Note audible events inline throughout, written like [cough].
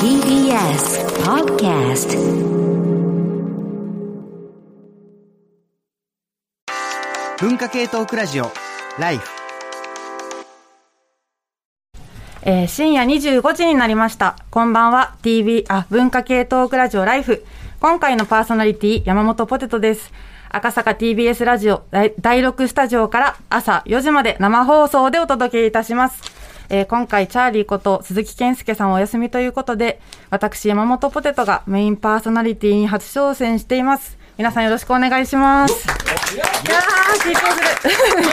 TBS Podcast 文化系トークラジオライフえー深夜25時になりました。こんばんは。TV、あ、文化系トークラジオライフ。今回のパーソナリティ、山本ポテトです。赤坂 TBS ラジオ第第6スタジオから朝4時まで生放送でお届けいたします。えー今回、チャーリーこと鈴木健介さんお休みということで、私、山本ポテトがメインパーソナリティに初挑戦しています。皆さんよろしくお願いします。いやー、緊張する。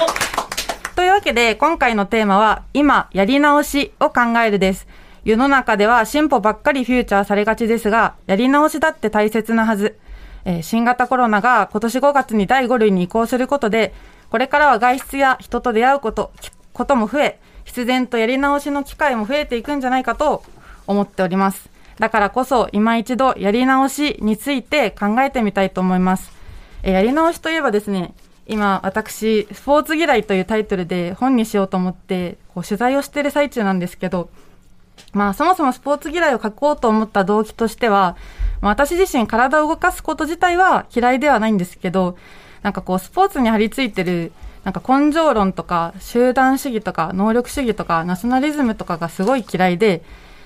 [laughs] というわけで、今回のテーマは、今、やり直しを考えるです。世の中では進歩ばっかりフューチャーされがちですが、やり直しだって大切なはず。えー新型コロナが今年5月に第5類に移行することで、これからは外出や人と出会うこと、ことも増え、必然とやり直しの機会も増えていくんじゃないかと思っております。だからこそ、今一度やり直しについて考えてみたいと思います。えやり直しといえばですね、今、私、スポーツ嫌いというタイトルで本にしようと思って、こう取材をしている最中なんですけど、まあ、そもそもスポーツ嫌いを書こうと思った動機としては、私自身体を動かすこと自体は嫌いではないんですけど、なんかこう、スポーツに張り付いてる、なんか根性論とか、集団主義とか、能力主義とか、ナショナリズムとかがすごい嫌いで、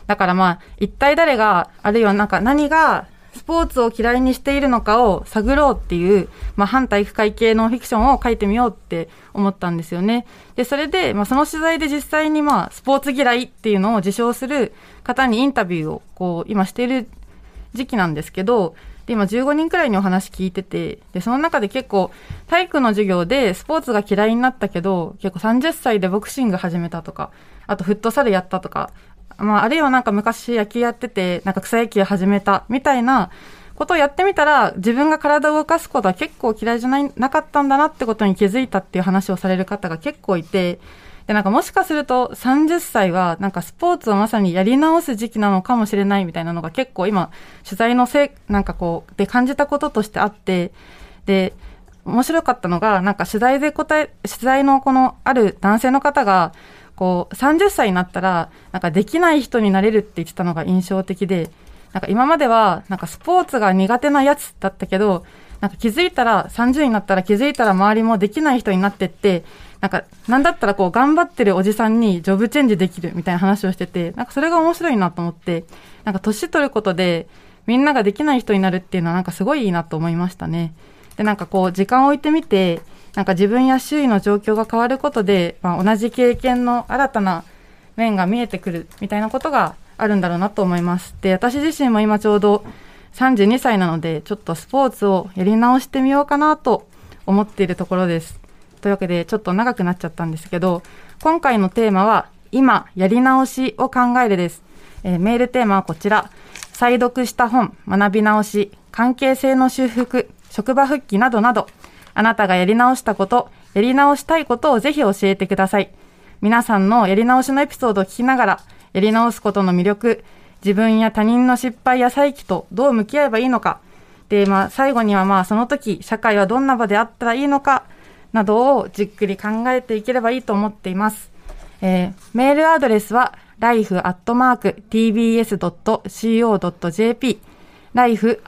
だからまあ、一体誰が、あるいはなんか何が、スポーツを嫌いにしているのかを探ろうっていう、まあ、反体育会系のフィクションを書いてみようって思ったんですよね。で、それで、まあ、その取材で実際にまあ、スポーツ嫌いっていうのを自称する方にインタビューを、こう、今している時期なんですけど、で、今15人くらいにお話聞いてて、で、その中で結構、体育の授業でスポーツが嫌いになったけど、結構30歳でボクシング始めたとか、あとフットサルやったとか、まあ、あるいはなんか昔野球やってて、なんか草野球始めたみたいなことをやってみたら、自分が体を動かすことは結構嫌いじゃない、なかったんだなってことに気づいたっていう話をされる方が結構いて、で、なんかもしかすると30歳はなんかスポーツをまさにやり直す時期なのかもしれないみたいなのが結構今、取材のせい、なんかこう、で感じたこととしてあって、で、面白かったのが、なんか取材で答え、取材のこのある男性の方が、こう、30歳になったら、なんかできない人になれるって言ってたのが印象的で、なんか今までは、なんかスポーツが苦手なやつだったけど、なんか気づいたら、30になったら気づいたら周りもできない人になってって、なんか、なんだったらこう、頑張ってるおじさんにジョブチェンジできるみたいな話をしてて、なんかそれが面白いなと思って、なんか年取ることで、みんなができない人になるっていうのはなんかすごいいいなと思いましたね。で、なんかこう、時間を置いてみて、なんか自分や周囲の状況が変わることで、まあ、同じ経験の新たな面が見えてくるみたいなことがあるんだろうなと思います。で、私自身も今ちょうど32歳なので、ちょっとスポーツをやり直してみようかなと思っているところです。というわけで、ちょっと長くなっちゃったんですけど、今回のテーマは、今、やり直しを考えるです。えーメールテーマはこちら。再読した本、学び直し、関係性の修復、職場復帰などなど、あなたがやり直したこと、やり直したいことをぜひ教えてください。皆さんのやり直しのエピソードを聞きながら、やり直すことの魅力、自分や他人の失敗や再起とどう向き合えばいいのか、で、まあ、最後にはまあ、その時、社会はどんな場であったらいいのか、などをじっくり考えていければいいと思っています。えーメールアドレスは life.tbs.co.jp life.tbs.co.jp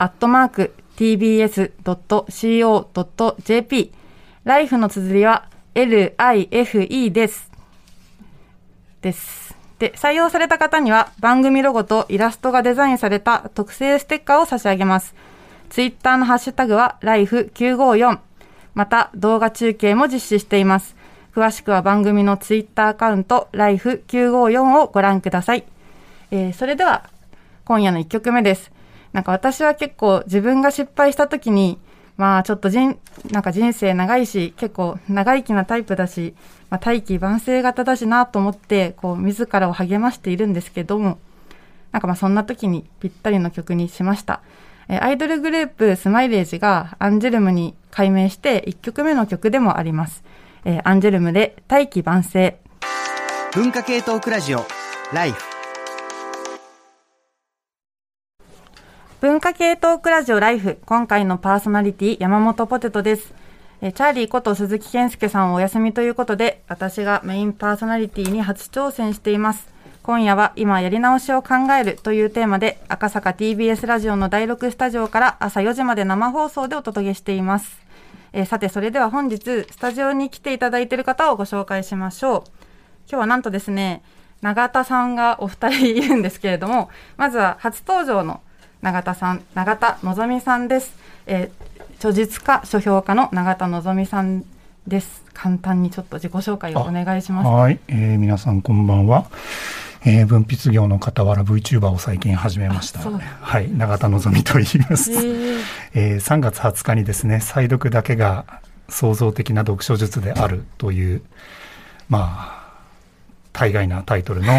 life の綴りは life です。です。で、採用された方には番組ロゴとイラストがデザインされた特製ステッカーを差し上げます。ツイッターのハッシュタグは life954。また動画中継も実施しています。詳しくは番組のツイッターアカウント life954 をご覧ください。えーそれでは今夜の1曲目です。なんか私は結構自分が失敗した時に、まあちょっと人、なんか人生長いし、結構長生きなタイプだし、まあ大器晩成型だしなと思って、こう自らを励ましているんですけども、なんかまあそんな時にぴったりの曲にしました。えアイドルグループスマイレージがアンジェルムに改名して1曲目の曲でもあります。えアンジェルムで大器晩成。文化系トークラジオライフ文化系トークラジオライフ。今回のパーソナリティ山本ポテトです。えチャーリーこと鈴木健介さんお休みということで、私がメインパーソナリティに初挑戦しています。今夜は今やり直しを考えるというテーマで赤坂 TBS ラジオの第6スタジオから朝4時まで生放送でお届けしています。えさて、それでは本日、スタジオに来ていただいている方をご紹介しましょう。今日はなんとですね、永田さんがお二人いるんですけれども、まずは初登場の永田さん、永田のぞみさんです。えー著述家、書評家の永田のぞみさんです。簡単にちょっと自己紹介をお願いします。はい、えー皆さんこんばんは。えー文筆業の傍ら VTuber を最近始めました。はい、永田のぞみと言います。えーえー3月20日にですね、再読だけが創造的な読書術であるという、まあ、大概なタイトルの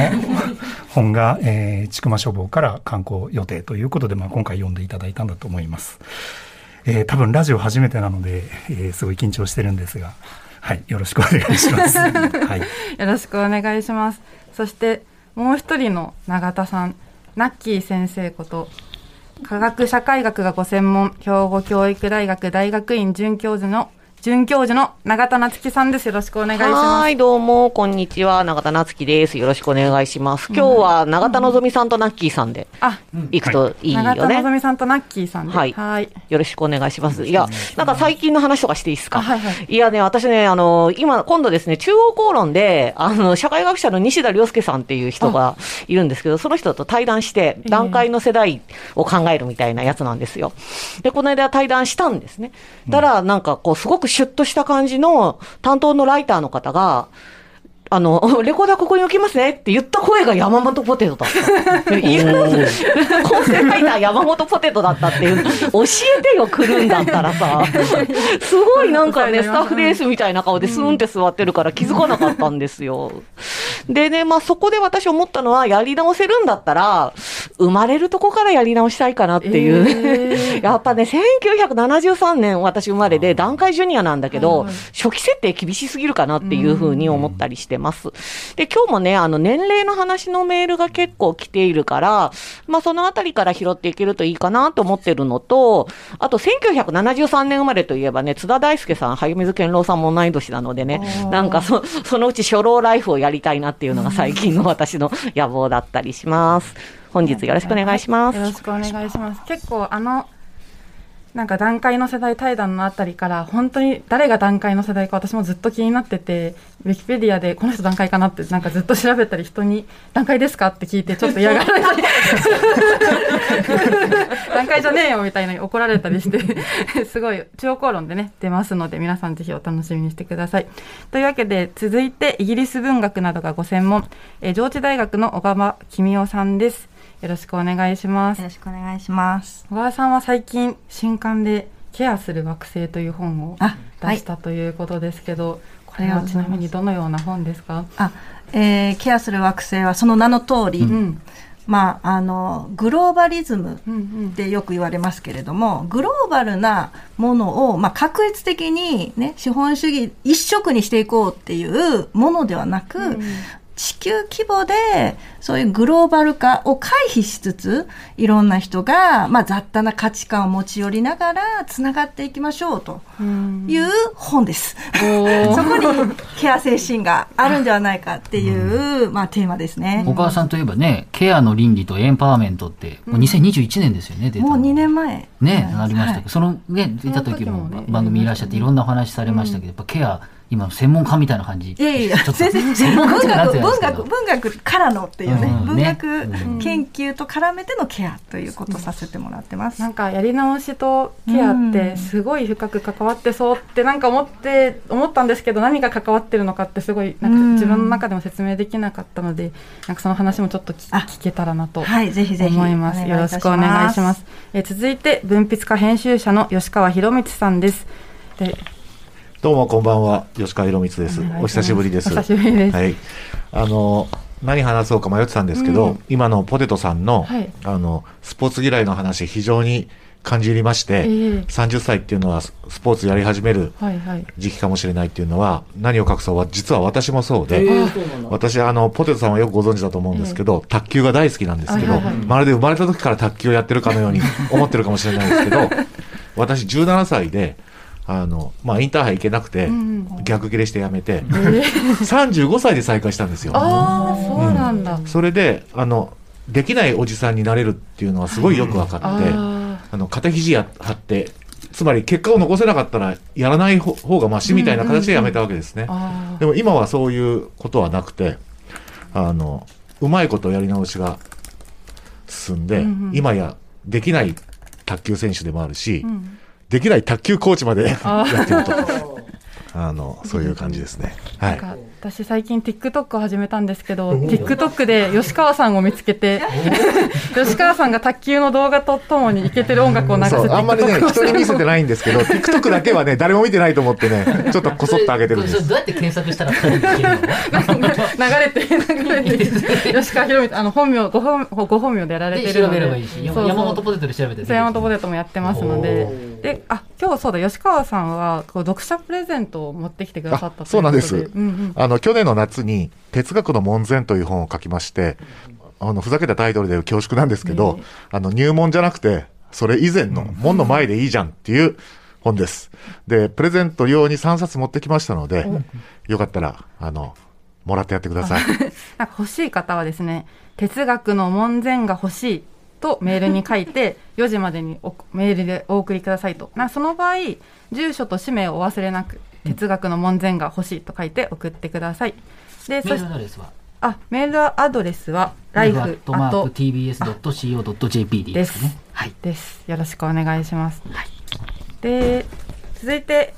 本が、えー、千曲書房から刊行予定ということで、まあ、今回読んでいただいたんだと思います。えー多分ラジオ初めてなので、えーすごい緊張してるんですが、はい、よろしくお願いします。[laughs] はい。よろしくお願いします。そしてもう一人の永田さん、ナッキー先生こと、科学社会学がご専門、兵庫教育大学大学院准教授の、准教授の永田夏樹さんです。よろしくお願いします。はい、どうも、こんにちは。永田夏樹です。よろしくお願いします。今日は永田のぞみさんとナッキーさんであ、行くといい永田のさんとナッキーさんで。はいはい。よろしくお願いします。いや、なんか最近の話とかしていいですか？あはいはいいやね、私ね、あの、今、今度ですね、中央公論で、あの、社会学者の西田亮介さんっていう人がいるんですけど、その人と対談して、え段階の世代を考えるみたいなやつなんですよ。で、この間対談したんですね。たら、なんかこう、すごくシュッとした感じの担当のライターの方が、あの、[laughs] レコーダーここに置きますねって言った声が山本ポテトだった。[laughs] 構成ライター山本ポテトだったっていう、教えてよ、来るんだったらさ。[laughs] すごいなんかね、スタッフですみたいな顔でスーンって座ってるから気づかなかったんですよ。でね、まあそこで私思ったのは、やり直せるんだったら、生まれるとこからやり直したいかなっていう。えーやっぱね、1973年私生まれで、段階ジュニアなんだけど、初期設定厳しすぎるかなっていうふうに思ったりしてます。で、今日もね、あの、年齢の話のメールが結構来ているから、まあ、そのあたりから拾っていけるといいかなと思ってるのと、あと、1973年生まれといえばね、津田大介さん、早水健郎さんも同い年なのでねなんかそ、そのうち初老ライフをやりたいなっていうのが最近の私の野望だったりします。本日よろしくお願いします。よろしくお願いします。結構あの、なんか段階の世代対談のあたりから、本当に誰が段階の世代か私もずっと気になってて、ウィキペディアでこの人段階かなってなんかずっと調べたり人に段階ですかって聞いてちょっと嫌がられたり段階じゃねえよみたいなに怒られたりして、[laughs] すごい中央論でね、出ますので皆さんぜひお楽しみにしてください。というわけで続いてイギリス文学などがご専門、え上智大学の小川公夫さんです。よろしくお願いします。よ。ろしくお願いします。小川さんは最近新刊で「ケアする惑星」という本をあ出したということですけど、これはちなみにどのような本ですか？あ、えーケアする惑星はその名の通り、うん。まあ、あの、グローバリズムうんうん。ってよく言われますけれども、グローバルなものを、まあ、確率的にね、資本主義一色にしていこうっていうものではなく、地球規模で、そういうグローバル化を回避しつつ、いろんな人が、まあ、雑多な価値観を持ち寄りながら、つながっていきましょうとうんいう本です。[laughs] そこにケア精神があるんではないかっていう、まあ、テーマですね。小川さんといえばね、ケアの倫理とエンパワーメントって、もう2021年ですよね、出たのもう2年前。ね、なりましたけど、はいそのね、出た時も番組いらっしゃっていろんなお話されましたけど、やっぱケア、今の専門家みたいな感じ。いやいや、ちょっと全然、専門家ってなって文学、文学。文学からのっていうね、うんね文学うん研究と絡めてのケアということをさせてもらってます。なんかやり直しとケアってすごい深く関わってそうってなんか思って思ったんですけど何が関わってるのかってすごいなんかうん自分の中でも説明できなかったのでなんかその話もちょっと聞あ聞けたらなとはい、ぜひぜひ。思います。よろしくお願いします。。えー続いて文筆家編集者の吉川博光さんです。でどうもこんばんは、吉川博光です。お久しぶりです。お久しぶりです。はい。あの、何話そうか迷ってたんですけど、うん。今のポテトさんの、はい。あの、スポーツ嫌いの話、非常に感じ入りまして、ええ。30歳っていうのはススポーツやり始めるはいはい。時期かもしれないっていうのは、何を隠そうは、実は私もそうで、えー私、あの、ポテトさんはよくご存知だと思うんですけど、卓球が大好きなんですけど、はいはいはい。まるで生まれた時から卓球をやってるかのように思ってるかもしれないですけど、[laughs] 私17歳で、あの、まあ、インターハイ行けなくて、ん逆切れして辞めて、[laughs] 35歳で再開したんですよ。ああ、そうなんだ。それで、あの、できないおじさんになれるっていうのはすごいよく分かって、ああの、肩肘や張って、つまり結果を残せなかったら、やらない方方がマシみたいな形で辞めたわけですね。あでも今はそういうことはなくて、あの、うまいことやり直しが進んで、うんうん今やできない卓球選手でもあるし、んできない卓球コーチまでやあってると。[laughs] あの、そういう感じですね。はい。私最近 TikTok を始めたんですけど、TikTok で吉川さんを見つけて、[laughs] 吉川さんが卓球の動画とともにイケてる音楽を流すあんまりね、人に見せてないんですけど、TikTok だけはね、誰も見てないと思ってね、ちょっとこそっと上げてるんです。どうやって検索したら [laughs] 流れて、流れて、吉川博美、あの、本名、ご本ご本名でやられてで調るので。べればいいし、そうそう。山本ポテトで調べてそう山本ポテトもやってますのでお、で、あ、今日そうだ、吉川さんは、こう、読者プレゼントを持ってきてくださったそうなんです。うんうん。あの、去年の夏に、哲学の門前という本を書きまして、あの、ふざけたタイトルで恐縮なんですけど、あの、入門じゃなくて、それ以前の門の前でいいじゃんっていう本です。で、プレゼント用に3冊持ってきましたので、よかったら、あの、もらってやってください。[laughs] なんか欲しい方はですね、哲学の門前が欲しいとメールに書いて、[laughs] 4時までにおメールでお送りくださいと。なその場合、住所と氏名をお忘れなく、哲学の門前が欲しいと書いて送ってください。で、メーそしルアドレスは？あ、メールアドレスは、ライフアットク tbs.co.jp です。はい。です。よろしくお願いします。で、続いて、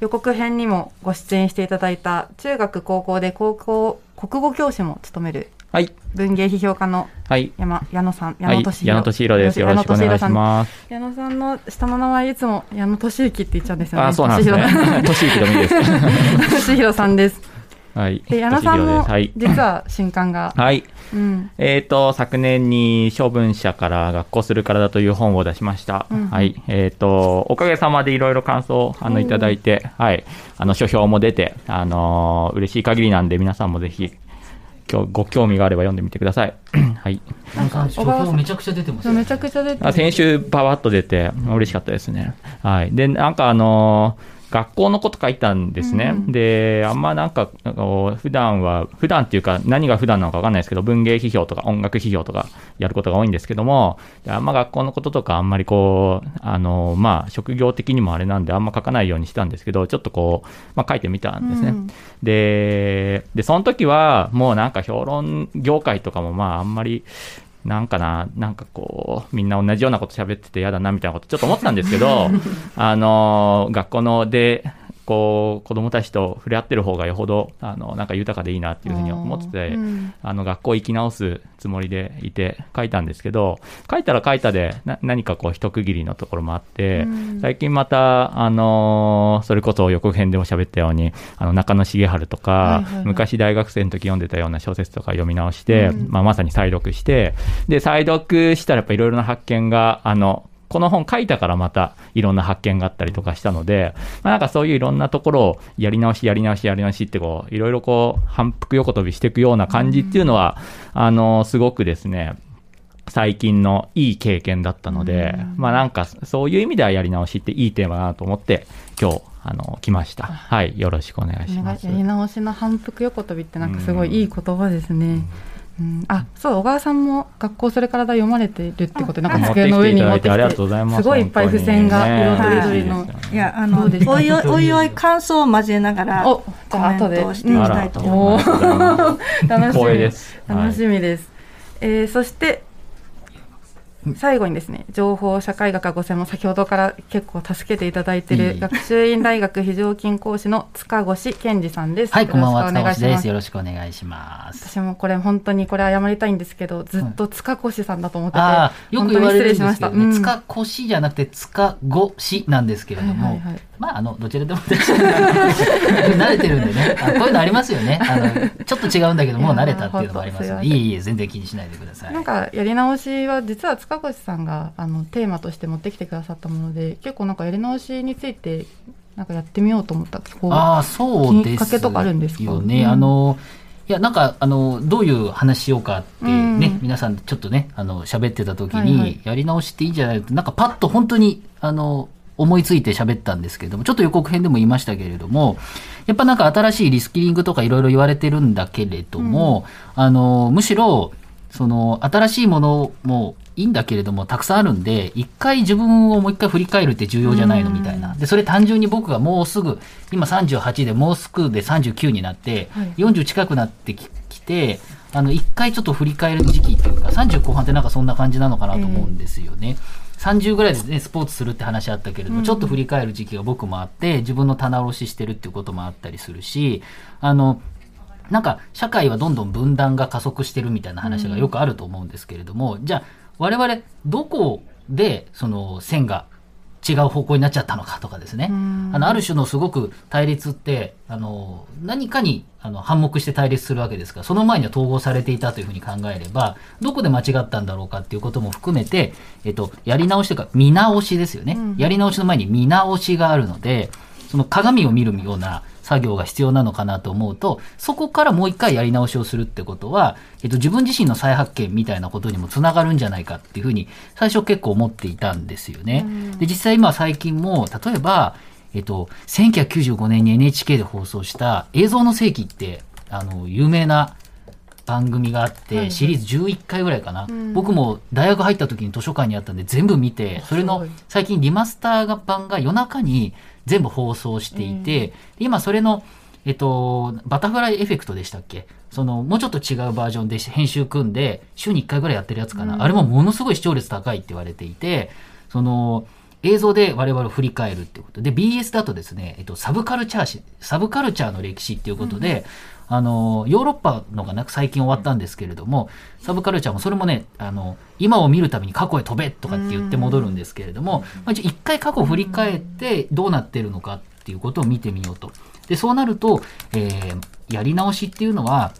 予告編にもご出演していただいた、中学高校で高校、国語教師も務めるはい。文芸批評家のはい。山矢野さん、矢はい野俊。矢野俊弘です。よろしくお願いします。矢野さんの下の名前いつも矢野俊之って言っちゃうんですよね。あ、そうなんですね。俊 [laughs] 之でもいいです。[laughs] 俊弘さんです。はい。で、矢野さんも。実は新刊が、はい。うん、えっ、と、昨年に処分者から学校する体という本を出しました。うんはい。えっ、と、おかげさまでいろいろ感想をあのいただいて、はい。あの、書評も出て、あのー嬉しい限りなんで、皆さんもぜひ、ご興味があれば読んでみてください。[clears throat] はい。なんめちゃくちゃ出てますよめちゃくちゃ出てあ先週、バワッと出て、嬉しかったですね。はい。で、なんかあのー学校のこと書いたんですね。うんで、あんまなんか、普段は、普段っていうか、何が普段なのかわかんないですけど、文芸批評とか音楽批評とかやることが多いんですけども、であんま学校のこととかあんまりこう、あのーまあ、職業的にもあれなんで、あんま書かないようにしたんですけど、ちょっとこう、まあ、書いてみたんですね。うんで、で、その時は、もうなんか評論業界とかもまあ、あんまり、なんかな、なんかこう、みんな同じようなこと喋ってて嫌だなみたいなことちょっと思ってたんですけど、[laughs] あの、学校ので、こう、子供たちと触れ合ってる方がよほど、あの、なんか豊かでいいなっていうふうに思ってて、うん。あの、学校行き直すつもりでいて書いたんですけど、書いたら書いたで、な何かこう、一区切りのところもあって、うん。最近また、あのーそれこそ予告編でも喋ったように、あの、中野茂春とか、はいはいはい。昔大学生の時読んでたような小説とか読み直して、うん。まあ、まさに再読して、で、再読したらやっぱいろいろな発見が、あの、この本書いたからまたいろんな発見があったりとかしたので、まあ、なんかそういういろんなところをやり直し、やり直し、やり直しってこう、いろいろこう、反復横跳びしていくような感じっていうのは、あの、すごくですね、最近のいい経験だったので、まあなんかそういう意味ではやり直しっていいテーマだなと思って、今日、あの、来ました。はい、よろしくお願いします。やり直しの反復横跳びってなんかすごいいい言葉ですね。うん、あ、そう、小川さんも学校それからだ読まれてるってこと。で、なんか机の上に持ってきて、きていただいてありがとうございます。すごいいっぱい付箋が色とりどりの。い。や、あのおいおい、おい感想を交えながら、おコじゃあメン後でトをしていきたいと思います。[laughs] [laughs] 楽しみです。はい楽しみです。えーそして、最後にですね、情報社会学がご専門、先ほどから結構助けていただいている学習院大学非常勤講師の塚越健二さんです。はい、こんばんは、よろしくお願いします塚越です。。よろしくお願いします。私もこれ本当にこれ謝りたいんですけど、ずっと塚越さんだと思ってて、ああ、よく言われるんですけど本当にね、失礼しました。塚越じゃなくて塚越なんですけれども、はいはいはいまあ、あの、どちらでも [laughs] 慣れてるんでね、あこういうのありますよね。あの、ちょっと違うんだけど、もう慣れたっていうのもありますので、いえいえ、全然気にしないでください。なんかやり直しは実は塚越さんがあのテーマとして持ってきてくださったもので結構なんかやり直しについてなんかやってみようと思ったこうああ、そうですきっかけとかあるんですか？よね。うんあの、いや、なんか、あの、どういう話しようかってね、うん皆さんちょっとね、あの、喋ってた時に、はいはいやり直しっていいんじゃないと、なんかパッと本当に、あの、思いついて喋ったんですけれども、ちょっと予告編でも言いましたけれども、やっぱなんか新しいリスキリングとかいろいろ言われてるんだけれども、あの、むしろ、その、新しいものもいいんだけれども、たくさんあるんで、一回自分をもう一回振り返るって重要じゃないのみたいな。で、それ単純に僕がもうすぐ、今38でもうすぐで39になって、40近くなってききて、あの、一回ちょっと振り返る時期っていうか、30後半ってなんかそんな感じなのかなと思うんですよね。30ぐらいでね、スポーツするって話あったけれども、ちょっと振り返る時期が僕もあって、自分の棚卸ししてるっていうこともあったりするし、あの、なんか社会はどんどん分断が加速してるみたいな話がよくあると思うんですけれども、じゃあ我々どこでその線が違う方向になっちゃったのかとかですね。あの、ある種のすごく対立って、あの、何かにあの反目して対立するわけですから、その前には統合されていたというふうに考えれば、どこで間違ったんだろうかっていうことも含めて、えっと、やり直しというか、見直しですよね。やり直しの前に見直しがあるので、その鏡を見るような作業が必要なのかなと思うと、そこからもう一回やり直しをするってことは、えっと、自分自身の再発見みたいなことにもつながるんじゃないかっていうふうに、最初結構思っていたんですよね。で、実際今最近も、例えば、えっと、1995年に NHK で放送した映像の世紀って、あの、有名な番組があって、シリーズ11回ぐらいかな、僕も大学入った時に図書館にあったんで全部見て、それの最近リマスター版が夜中に全部放送していて、今それの、えっと、バタフライエフェクトでしたっけ？その、もうちょっと違うバージョンで編集組んで、週に1回ぐらいやってるやつかな。あれもものすごい視聴率高いって言われていて、その、映像で我々を振り返るってこと。で、BS だとですね、えっと、サブカルチャー史、サブカルチャーの歴史っていうことで、あの、ヨーロッパのがなく最近終わったんですけれども、サブカルチャーもそれもね、あの、今を見るために過去へ飛べとかって言って戻るんですけれども、まあ、一回過去を振り返ってどうなってるのかっていうことを見てみようと。で、そうなると、えー、やり直しっていうのは、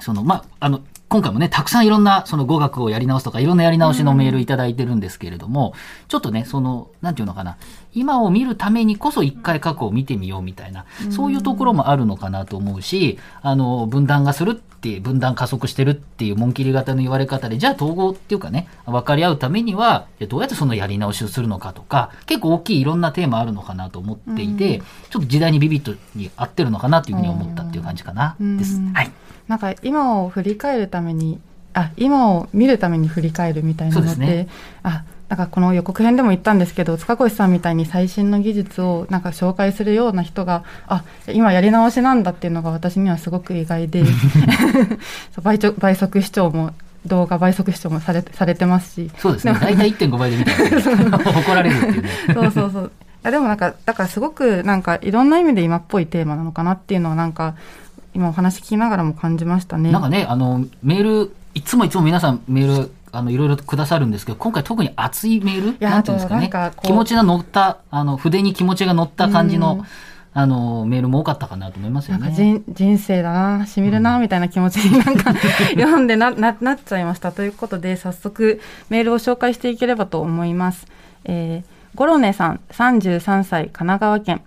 その、まあ、あの、今回もね、たくさんいろんなその語学をやり直すとか、いろんなやり直しのメールいただいてるんですけれども、ちょっとね、その、なんていうのかな、今を見るためにこそ一回過去を見てみようみたいな、そういうところもあるのかなと思うし、あの、分断がするって、分断加速してるっていう紋切り型の言われ方で、じゃあ統合っていうかね、分かり合うためには、どうやってそのやり直しをするのかとか、結構大きいいろんなテーマあるのかなと思っていて、ちょっと時代にビビットに合ってるのかなというふうに思ったっていう感じかな、です。はい。なんか今を振り返るためにあ今を見るために振り返るみたいなのって、ね、あなんかこの予告編でも言ったんですけど塚越さんみたいに最新の技術をなんか紹介するような人があ今やり直しなんだっていうのが私にはすごく意外で [laughs] 倍倍速視聴も動画倍速視聴もされされてますし。そうですね。大体1.5倍で見たら怒られるっていうね。そうそうそう。いやでもなんかだからすごくなんかいろんな意味で今っぽいテーマなのかなっていうのはなんか今お話聞きながらも感じましたね。なんかね、あの、メール、いつもいつも皆さんメール、あの、いろいろくださるんですけど、今回特に熱いメール？なんていうんですかね？か気持ちが乗った、あの、筆に気持ちが乗った感じの、あの、メールも多かったかなと思いますよね。なんか人人生だな、しみるな、みたいな気持ちになんか読んでなななっちゃいました。ということで、早速メールを紹介していければと思います。えー、ゴロネさん、33歳、神奈川県。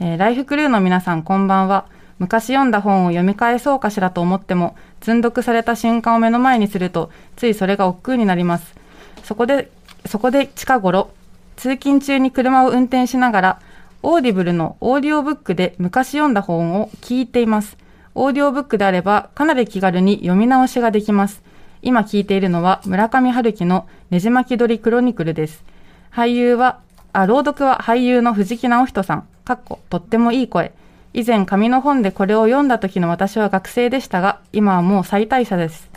えー、ライフクルーの皆さん、こんばんは。昔読んだ本を読み返そうかしらと思っても、積読された瞬間を目の前にすると、ついそれが億劫になります。そこで、そこで近頃、通勤中に車を運転しながら、オーディブルのオーディオブックで昔読んだ本を聞いています。オーディオブックであれば、かなり気軽に読み直しができます。今聞いているのは、村上春樹のねじ巻き鳥クロニクルです。俳優は、あ、朗読は俳優の藤木直人さん。かっこ、とってもいい声。以前紙の本でこれを読んだ時の私は学生でしたが、今はもう最大者です。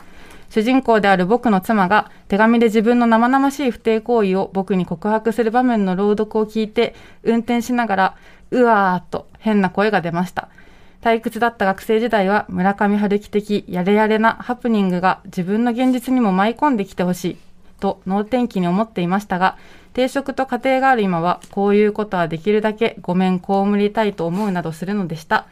主人公である僕の妻が手紙で自分の生々しい不貞行為を僕に告白する場面の朗読を聞いて、運転しながら、うわーと変な声が出ました。退屈だった学生時代は村上春樹的やれやれなハプニングが自分の現実にも舞い込んできてほしいと脳天気に思っていましたが、定職と家庭がある今は、こういうことはできるだけごめん被りたいと思うなどするのでした。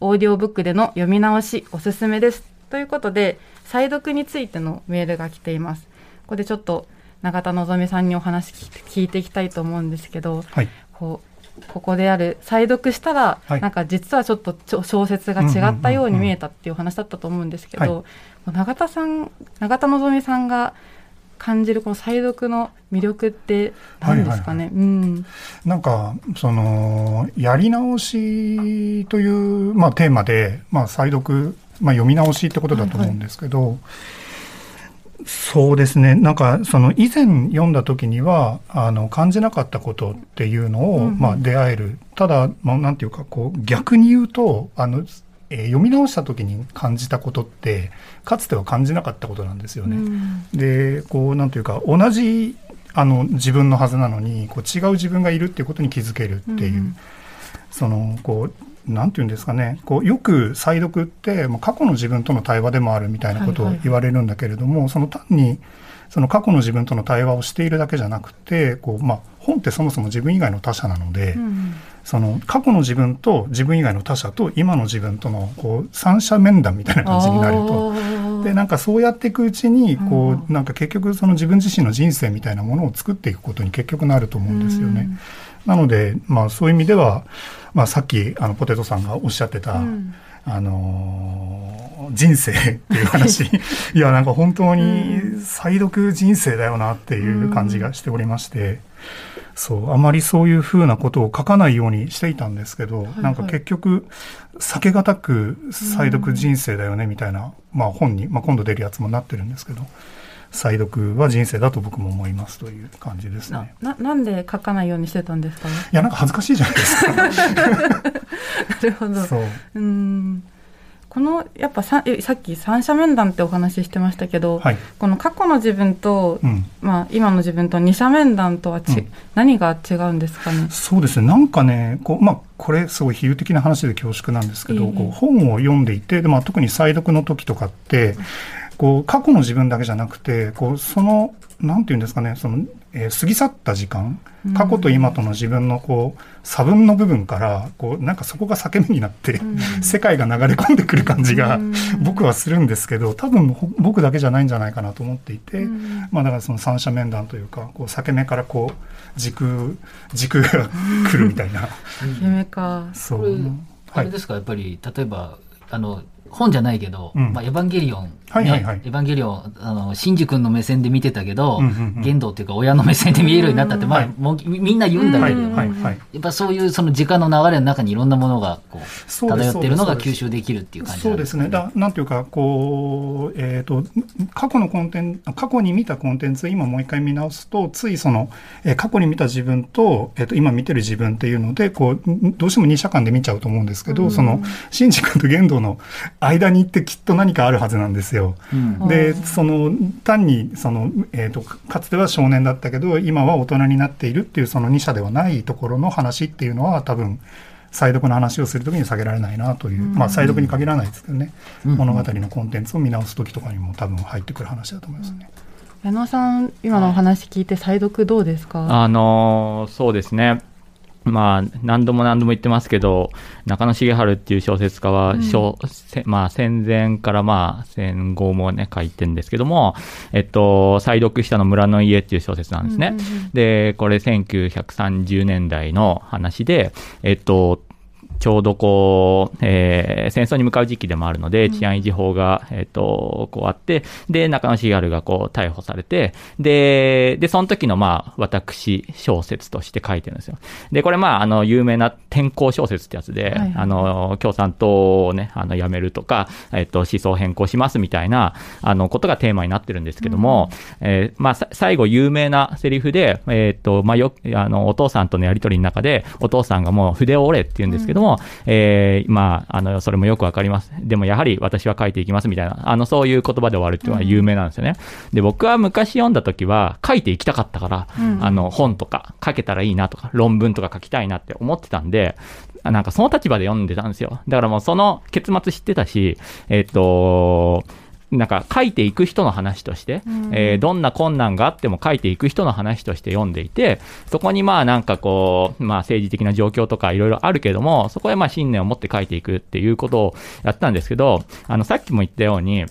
オーディオブックでの読み直しおすすめです。ということで、再読についてのメールが来ています。ここでちょっと永田望さんにお話聞いていきたいと思うんですけど、はい、こうここである再読したら、はい、なんか実はちょっと小説が違ったように見えたっていう話だったと思うんですけど、はい、永田さん永田望さんが感じるこの再読の魅力って何ですかね、うん。なんか、その、やり直しという、まあ、テーマで、まあ、再読、まあ、読み直しってことだと思うんですけど、そうですね。なんか、その、以前読んだ時には、あの、感じなかったことっていうのを、うんうんまあ、出会える。ただ、まあ、なんていうか、こう、逆に言うと、あの、えー読み直した時に感じたことって、かつては感じなかったことなんですよね。うん。でこうなんていうか同じあの自分のはずなのにこう違う自分がいるっていうことに気づけるっていう、うん。そのこうなんていうんですかね。こうよく再読ってもう過去の自分との対話でもあるみたいなことをはいはい言われるんだけれども、その単にその過去の自分との対話をしているだけじゃなくてこう、まあ、本ってそもそも自分以外の他者なので、うんその過去の自分と自分以外の他者と今の自分とのこう三者面談みたいな感じになると。でなんかそうやっていくうちにこうんうなんか結局その自分自身の人生みたいなものを作っていくことに結局なると思うんですよね。なのでまあそういう意味では、まあ、さっきあのポテトさんがおっしゃってた、うんあのー人生っていう話 [laughs] いやなんか本当に再読人生だよなっていう感じがしておりまして。そうあまりそういうふうなことを書かないようにしていたんですけど、いなんか結局避けがたく再読人生だよねみたいな、まあ本に、まあ、今度出るやつもなってるんですけど再読は人生だと僕も思いますという感じですなね。ななんで書かないようにしてたんですか？ねいやなんか恥ずかしいじゃないですか。[laughs] なるほど。そう。うんこのやっぱさえさっき三者面談ってお話ししてましたけど、はい。この過去の自分と、うん。まあ、今の自分と二者面談とはち、うん。何が違うんですかね？そうですね、なんかね、こうまあ、これ、すごい比喩的な話で恐縮なんですけど、いえいえこう本を読んでいて、でまあ、特に再読の時とかって、こう過去の自分だけじゃなくて、こうその、なんていうんですかね、そのえー過ぎ去った時間、過去と今との自分のこう差分の部分から、こうなんかそこが裂け目になって、世界が流れ込んでくる感じが、うん [laughs] 僕はするんですけど、多分ほ僕だけじゃないんじゃないかなと思っていて、うんまあ、だからその三者面談というか、こう裂け目からこう軸、軸が来るみたいな。夢かそうこれ。あはい。れですか、やっぱり、例えば、あの、本じゃないけど、うんまあ、エヴァンゲリオン、ねはいはいはいエヴァンゲリオン、あの、シンジ君の目線で見てたけど、うんうんうん玄道っていうか親の目線で見えるようになったって、まあ、はいもうみみんな言うんだはい。けれども、はい。はい。やっぱそういうその時間の流れの中にいろんなものがこう漂ってるのが吸収できるっていう感じそうんですすね。だなんていうか、こう、えっ、と、過去のコンテンツ、過去に見たコンテンツを今もう一回見直すと、ついその、えー過去に見た自分と、えっ、と、今見てる自分っていうので、こう、んどうしても二者間で見ちゃうと思うんですけど、その、シンジ君と玄道の間に行ってきっと何かあるはずなんですよ。うん。で、その、単に、その、えっ、と、かつては少年だったけど、今は大人になっているっていう、その二者ではないところの話っていうのは、多分、再読の話をするときに下げられないなという、まあ、再読に限らないですけどね、うん。物語のコンテンツを見直すときとかにも多分入ってくる話だと思いますね。矢野さん今のお話聞いて再読どうですか？あのーそうですね。まあ、何度も何度も言ってますけど、中野茂春っていう小説家は、小せまあ、戦前からまあ、戦後もね、書いてるんですけども、えっと、再読したの村の家っていう小説なんですね。うんうんうんで、これ1930年代の話で、えっと、ちょうどこう、えー戦争に向かう時期でもあるので、治安維持法が、えっ、と、こうあって、で、中野茂春がこう逮捕されて、で、で、その時のまあ、私小説として書いてるんですよ。で、これまあ、あの、有名な転校小説ってやつで、はいはいあの、共産党をね、あの、辞めるとか、えっ、と、思想変更しますみたいな、あの、ことがテーマになってるんですけども、えーまあ、さ最後有名なセリフで、えっ、と、まあ、よ、あの、お父さんとのやりとりの中で、お父さんがもう筆を折れって言うんですけども、えーまあ、あの、それもよくわかります。でもやはり私は書いていきますみたいな、あの、そういう言葉で終わるっていうのは有名なんですよね。で、僕は昔読んだ時は書いていきたかったから、うんあの、本とか書けたらいいなとか、論文とか書きたいなって思ってたんで、あなんかその立場で読んでたんですよ。だからもうその結末知ってたし、えっ、と、なんか書いていく人の話として、えーどんな困難があっても書いていく人の話として読んでいて、そこにまあなんかこう、まあ政治的な状況とかいろいろあるけども、そこへまあ信念を持って書いていくっていうことをやってたんですけど、あのさっきも言ったように、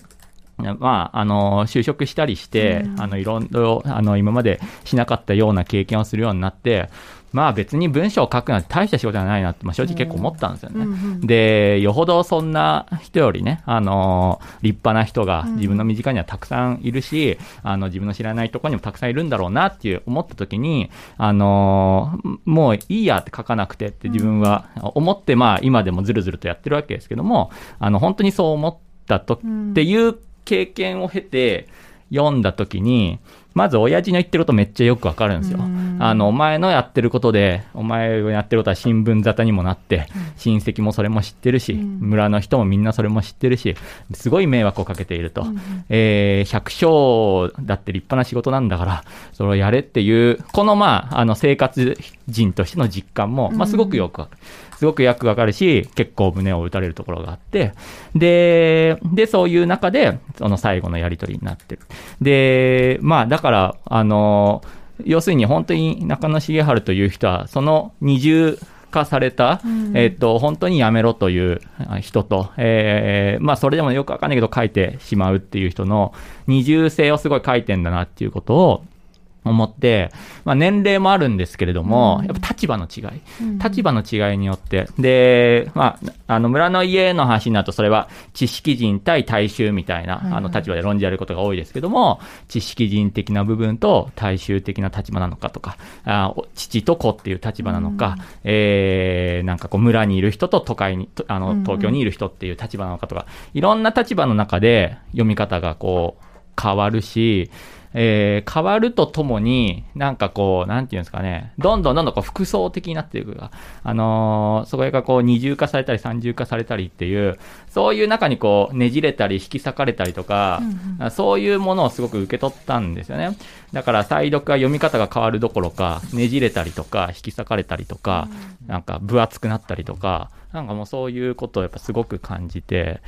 まあ、あの、就職したりして、あの、いろいろ、あの、今までしなかったような経験をするようになって、まあ別に文章を書くなんて大した仕事じゃないなって、まあ正直結構思ったんですよね。で、よほどそんな人よりね、あの、立派な人が自分の身近にはたくさんいるし、あの、自分の知らないところにもたくさんいるんだろうなっていう思った時に、あの、もういいやって書かなくてって自分は思って、まあ今でもずるずるとやってるわけですけども、あの、本当にそう思ったと、っていう経験を経て、読んだ時に、まず親父の言ってることめっちゃよくわかるんですよ。あの、お前のやってることで、お前がやってることは新聞沙汰にもなって、親戚もそれも知ってるし、村の人もみんなそれも知ってるし、すごい迷惑をかけていると。えー百姓だって立派な仕事なんだから、それをやれっていう、このまあ、あの、生活人としての実感も、まあ、すごくよくわかる。すごくよくわかるし、結構胸を打たれるところがあって、で、で、そういう中で、その最後のやりとりになってる。で、まあ、だから、あの、要するに本当に中野茂春という人は、その二重化された、えっと、本当にやめろというあ人と、えーまあ、それでもよくわかんないけど書いてしまうっていう人の二重性をすごい書いてんだなっていうことを、思って、まあ、年齢もあるんですけれども、やっぱ立場の違い、立場の違いによって、で、まあ、あの村の家の話になると、それは知識人対大衆みたいな、あの立場で論じられることが多いですけども、知識人的な部分と大衆的な立場なのかとか、あお父と子っていう立場なのか、えーなんかこう村にいる人と都会に、とあの東京にいる人っていう立場なのかとか、いろんな立場の中で読み方がこう変わるし、えー変わるとともに、なんかこう、なんていうんですかね、どんどんどんどんこう複層的になっていくが、あのーそこがこう二重化されたり三重化されたりっていう、そういう中にこうねじれたり引き裂かれたりとか、そういうものをすごく受け取ったんですよね。だから再読は読み方が変わるどころか、ねじれたりとか、引き裂かれたりとか、なんか分厚くなったりとか、なんかもうそういうことをやっぱすごく感じて、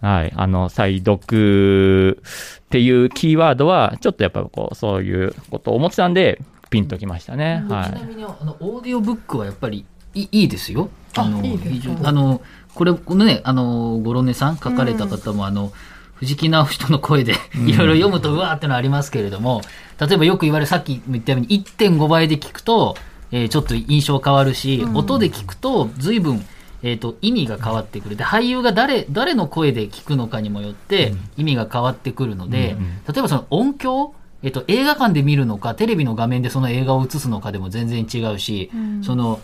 はい、あの、再読っていうキーワードは、ちょっとやっぱこう、そういうことを思ってたんで、ピンときましたね。はちなみにあのオーディオブックはやっぱりいいいいですよ。あの非常あのこれこのねあのゴロネさん書かれた方も、あの藤木直人の声でいろいろ読むとうわーってのありますけれども、例えばよく言われるさっきも言ったように1.5倍で聞くと、えーちょっと印象変わるし、音で聞くと随分えー、と意味が変わってくる。で俳優が誰誰の声で聞くのかにもよって意味が変わってくるので、例えばその音響えっと、映画館で見るのか、テレビの画面でその映画を映すのかでも全然違うし、その、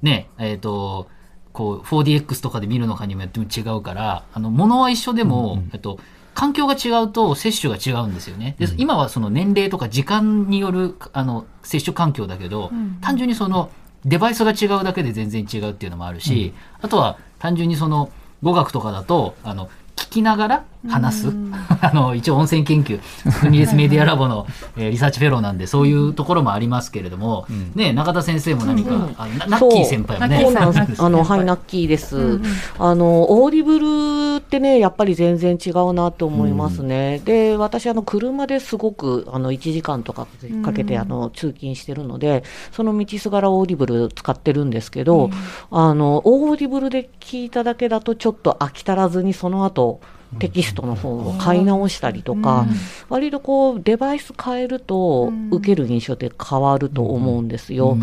ね、えっ、と、こう、4DX とかで見るのかにもよっても違うから、あの、ものは一緒でも、えっと、環境が違うと摂取が違うんですよね。で、今はその年齢とか時間による、あの、摂取環境だけど、単純にその、デバイスが違うだけで全然違うっていうのもあるし、あとは単純にその、語学とかだと、あの、聞きながら話す。[laughs] あの、一応音声研究、スミレスメディアラボの、えーリサーチフェローなんで、そういうところもありますけれども、ね、永田先生も何か、あなナッキー先輩もね。[laughs] あの、はい、ナッキーです。あの、オーディブルってね、やっぱり全然違うなと思いますね。で、私、あの、車ですごく、あの、1時間とかかけて、あの、通勤してるので、その道すがらオーディブル使ってるんですけど、あの、オーディブルで聞いただけだと、ちょっと飽き足らずに、その後、テキストの方を買い直したりとか、割とこうデバイス変えると受ける印象って変わると思うんですよ。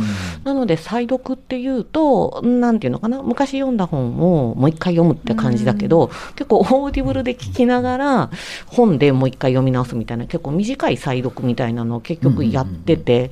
なので再読っていうと、なんていうのかな、昔読んだ本をもう一回読むって感じだけど、結構オーディブルで聞きながら本でもう一回読み直すみたいな結構短い再読みたいなのを結局やってて、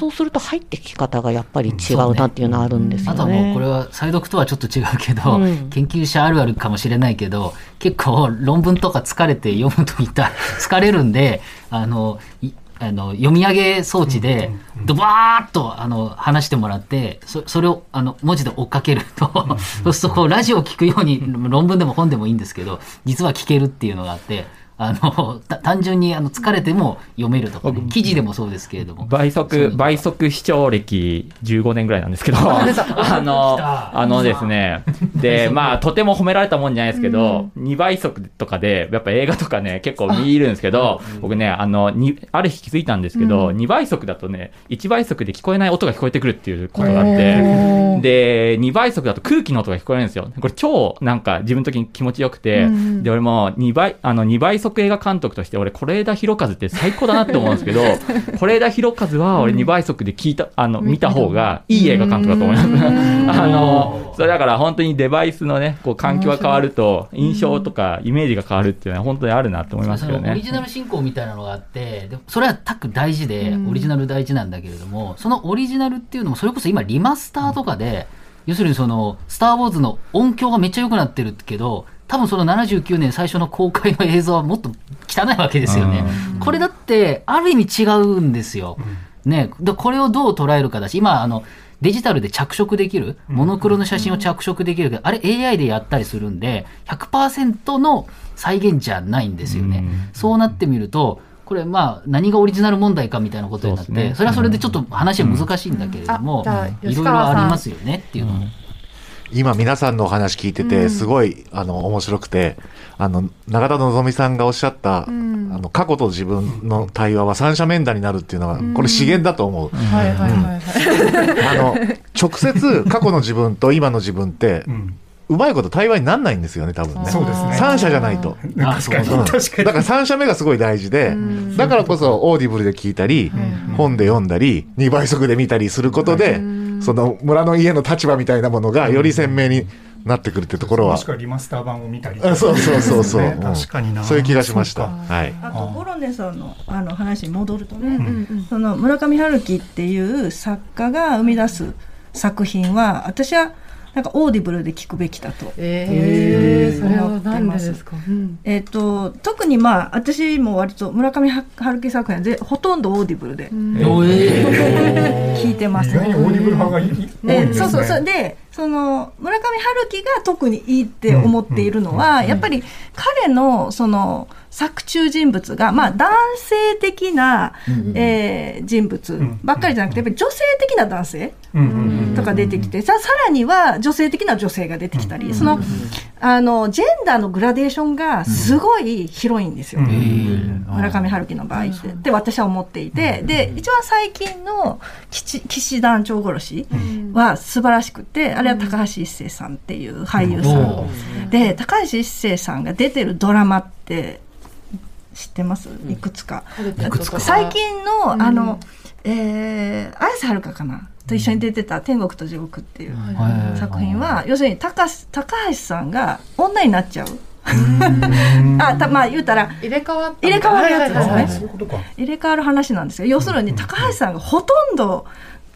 そうすると入ってき方がやっぱり違うなっていうのはあるんですよあとはもうこれは再読とはちょっと違うけど、うん。研究者あるあるかもしれないけど結構論文とか疲れて読むといった [laughs] 疲れるんであのいあの読み上げ装置でドバーッとあの話してもらってそそれをあの文字で追っかけると [laughs] そうするとこうラジオを聞くように論文でも本でもいいんですけど実は聞けるっていうのがあって。あの [laughs] た単純にあの疲れても読めるとか、ね、記事でもそうですけれども。倍速、倍速視聴歴15年ぐらいなんですけど、あ [laughs] の、あのですね、で、まあ、とても褒められたもんじゃないですけど、2倍速とかで、やっぱ映画とかね、結構見るんですけど、僕ね、あの、にある日気づいたんですけど、2倍速だとね、1倍速で聞こえない音が聞こえてくるっていうことがあって、で、2倍速だと空気の音が聞こえるんですよ。これ超なんか自分の時に気持ちよくて、で、俺も2倍、あの、2倍速速映画監督として、俺、是枝裕和って最高だなって思うんですけど、[laughs] 是枝裕和は俺2倍速で聞いた、あの、見た。方がいい映画監督だと思います。[laughs] あの、それだから本当にデバイスのね、こう環境が変わると、印象とかイメージが変わるっていうのは本当にあるなと思いますけどね。オリジナル進行みたいなのがあって、でそれはタック大事で、オリジナル大事なんだけれども、そのオリジナルっていうのも、それこそ今リマスターとかで、要するにその、スター・ウォーズの音響がめっちゃ良くなってるけど、多分その79年最初の公開の映像はもっと汚いわけですよね。これだって、ある意味違うんですよ。ね。で、これをどう捉えるかだし、今、あの、デジタルで着色できる、モノクロの写真を着色できるけど、あれ AI でやったりするんで、100%の再現じゃないんですよね。そうなってみると、これまあ何がオリジナル問題かみたいなことになって、そ,、それはそれでちょっと話は難しいんだけれども、いろいろありますよねっていうのは。今皆さんのお話聞いてて、すごい、あの、面白くて、あの、永田のさんがおっしゃった、あの、過去と自分の対話は三者面談になるっていうのは、これ至言だと思う。はいはいはいはい。あの、直接過去の自分と今の自分って、うまいこと対話になんないんですよね、多分ね。そうですね。三者じゃないと。確かに、確かに。だから三者目がすごい大事で、だからこそオーディブルで聞いたり、本で読んだり、2倍速で見たりすることで、その村の家の立場みたいなものがより鮮明になってくるってところは。もし、くはリマスター版を見たりあそうそうそうそう、確かにな。そういう気がしました。はい。あとボロネさんのあの話に戻るとね、その村上春樹っていう作家が生み出す作品は私はなんかオーディブルで聞くべきだと。えー、それはなんでですか、うん。えっと特にまあ私も割と村上春樹作品はぜほとんどオーディブルで聞いてます意外にオーディブル派がいいね。そうそうそう。でその村上春樹が特にいいって思っているのは、やっぱり彼のその作中人物が、まあ、男性的な、えー人物ばっかりじゃなくてやっぱり女性的な男性とか出てきて、ささらには女性的な女性が出てきたり、そのあのジェンダーのグラデーションがすごい広いんですよ。村上春樹の場合って、で私は思っていて、で一番最近の騎騎士団長殺しは素晴らしくて、あれは高橋一生さんっていう俳優さん、で高橋一生さんが出てるドラマって知ってます？いくつか。いくつか。最近の、あの、えー、綾瀬はるかかな？と一緒に出てた「天国と地獄」っていうはい。作品は、要するに高橋高橋さんが女になっちゃう。[laughs] あたまあ言うたら入れ替わ入れ替わるやつですね。入れ替わる話なんですよ要するに高橋さんがほとんど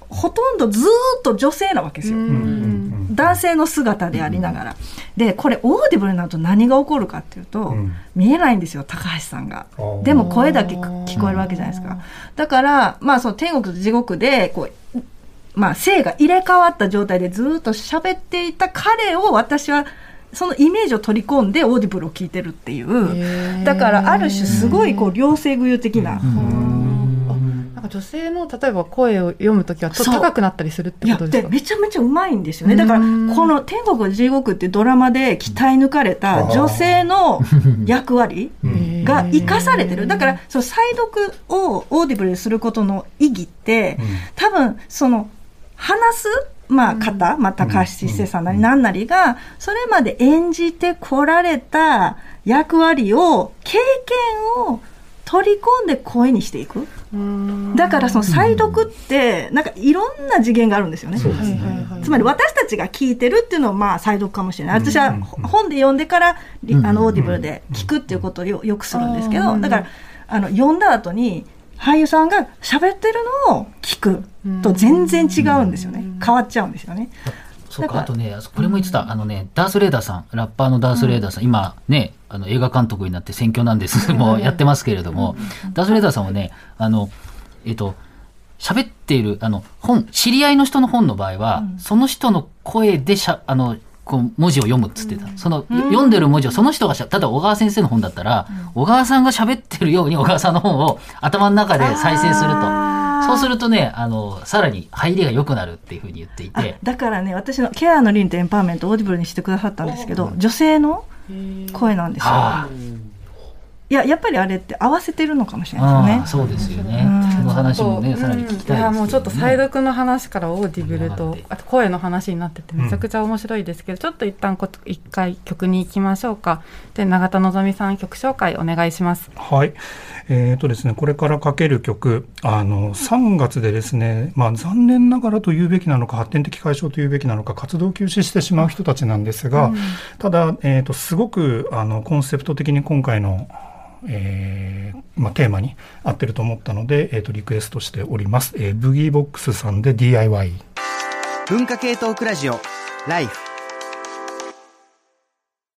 ほとんどずーっと女性なわけですよ、うん。男性の姿でありながら。でこれオーディブルになると何が起こるかっていうと、ん。見えないんですよ高橋さんが。でも声だけ聞こえるわけじゃないですか。だからまあその天国と地獄でこうまあ性が入れ替わった状態でずーっと喋っていた彼を私はそのイメージを取り込んでオーディブルを聞いてるっていう。だからある種すごいこう両性具有的な、女性の例えば声を読むときはちょっとそう。高くなったりするってことですか？でめちゃめちゃうまいんですよね。だからこの「天国と地獄」っていうドラマで鍛え抜かれた女性の [laughs] 役割が生かされてる。だからその再読をオーディブルにすることの意義って多分その話すまあ方、まあ、高橋一生さんなり何なりがそれまで演じてこられた役割を経験を取り込んで声にしていく。だからその再読ってなんかいろんな次元があるんですよね。はいはいはいつまり私たちが聞いてるっていうのはまあ再読かもしれない。私は本で読んでからリあのオーディブルで聞くっていうことをよよくするんですけど、だからあの読んだ後に俳優さんが喋ってるのを聞くと全然違うんですよね。変わっちゃうんですよね。そうか、あとね、これも言ってた、あのね、ダースレイダーさん、ラッパーのダースレイダーさん、今ね、あの映画監督になって選挙なんです、もうやってますけれども、ダースレイダーさんはね、あの、えっと、喋っている、あの、本、知り合いの人の本の場合は、その人の声でしゃ、あの、こう文字を読むっつってた。その、読んでる文字をその人がしゃ、ただ小川先生の本だったら、小川さんが喋ってるように小川さんの本を頭の中で再生すると。そうするとね、あの、さらに入りが良くなるっていうふうに言っていあて。だからね私のケアの倫理とエンパワーメントをオーディブルにしてくださったんですけど女性の声なんですよ。あいややっぱりあれって合わせてるのかもしれないですよね。そうですよね。うんの話もね、ちょっとさらに聞きたいですけど、ね。うんいやもうちょっと再読の話からオーディブルとあと声の話になっててめちゃくちゃ面白いですけど、ちょっと一旦こ一回曲に行きましょうか。で永田希さん曲紹介お願いします。はい。えーとですね、これからかける曲、あの、3月でですね、まあ残念ながらと言うべきなのか、発展的解消と言うべきなのか、活動休止してしまう人たちなんですが、ただ、えーと、すごく、あの、コンセプト的に今回の、えーまあ、テーマに合ってると思ったので、えーと、リクエストしております。えーブギーボックスさんで DIY。文化系トークラジオライフ